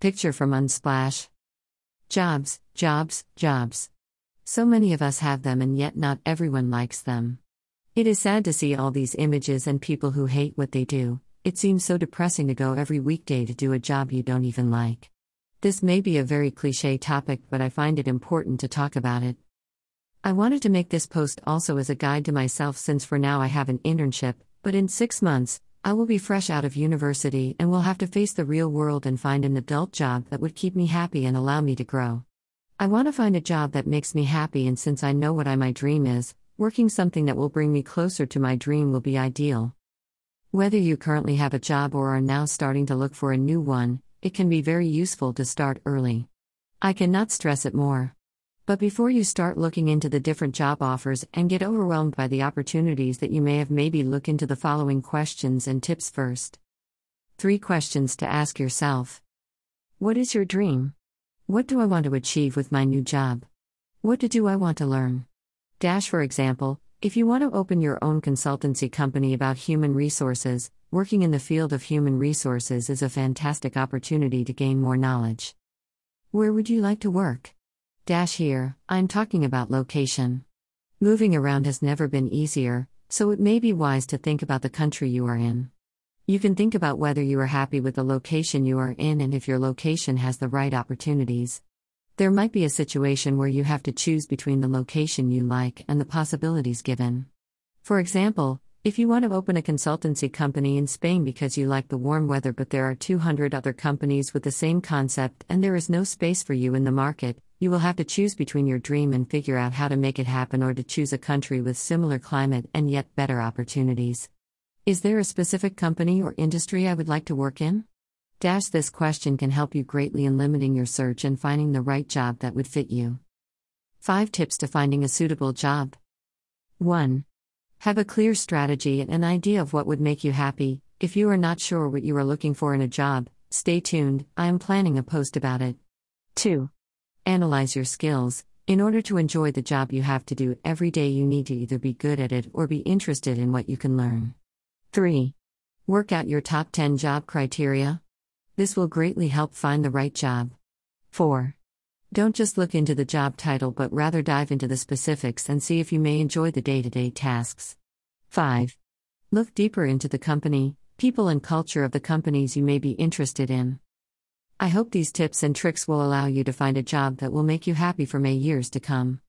Picture from Unsplash. Jobs, jobs, jobs. So many of us have them, and yet not everyone likes them. It is sad to see all these images and people who hate what they do. It seems so depressing to go every weekday to do a job you don't even like. This may be a very cliche topic, but I find it important to talk about it. I wanted to make this post also as a guide to myself since for now I have an internship, but in six months, I will be fresh out of university and will have to face the real world and find an adult job that would keep me happy and allow me to grow. I want to find a job that makes me happy, and since I know what I, my dream is, working something that will bring me closer to my dream will be ideal. Whether you currently have a job or are now starting to look for a new one, it can be very useful to start early. I cannot stress it more. But before you start looking into the different job offers and get overwhelmed by the opportunities that you may have, maybe look into the following questions and tips first. Three questions to ask yourself What is your dream? What do I want to achieve with my new job? What do I want to learn? Dash, for example, if you want to open your own consultancy company about human resources, working in the field of human resources is a fantastic opportunity to gain more knowledge. Where would you like to work? Dash here, I'm talking about location. Moving around has never been easier, so it may be wise to think about the country you are in. You can think about whether you are happy with the location you are in and if your location has the right opportunities. There might be a situation where you have to choose between the location you like and the possibilities given. For example, if you want to open a consultancy company in Spain because you like the warm weather but there are 200 other companies with the same concept and there is no space for you in the market, you will have to choose between your dream and figure out how to make it happen or to choose a country with similar climate and yet better opportunities. Is there a specific company or industry I would like to work in? Dash this question can help you greatly in limiting your search and finding the right job that would fit you. 5 tips to finding a suitable job. 1. Have a clear strategy and an idea of what would make you happy. If you are not sure what you are looking for in a job, stay tuned, I am planning a post about it. 2. Analyze your skills. In order to enjoy the job you have to do every day, you need to either be good at it or be interested in what you can learn. 3. Work out your top 10 job criteria. This will greatly help find the right job. 4. Don't just look into the job title but rather dive into the specifics and see if you may enjoy the day to day tasks. 5. Look deeper into the company, people, and culture of the companies you may be interested in. I hope these tips and tricks will allow you to find a job that will make you happy for many years to come.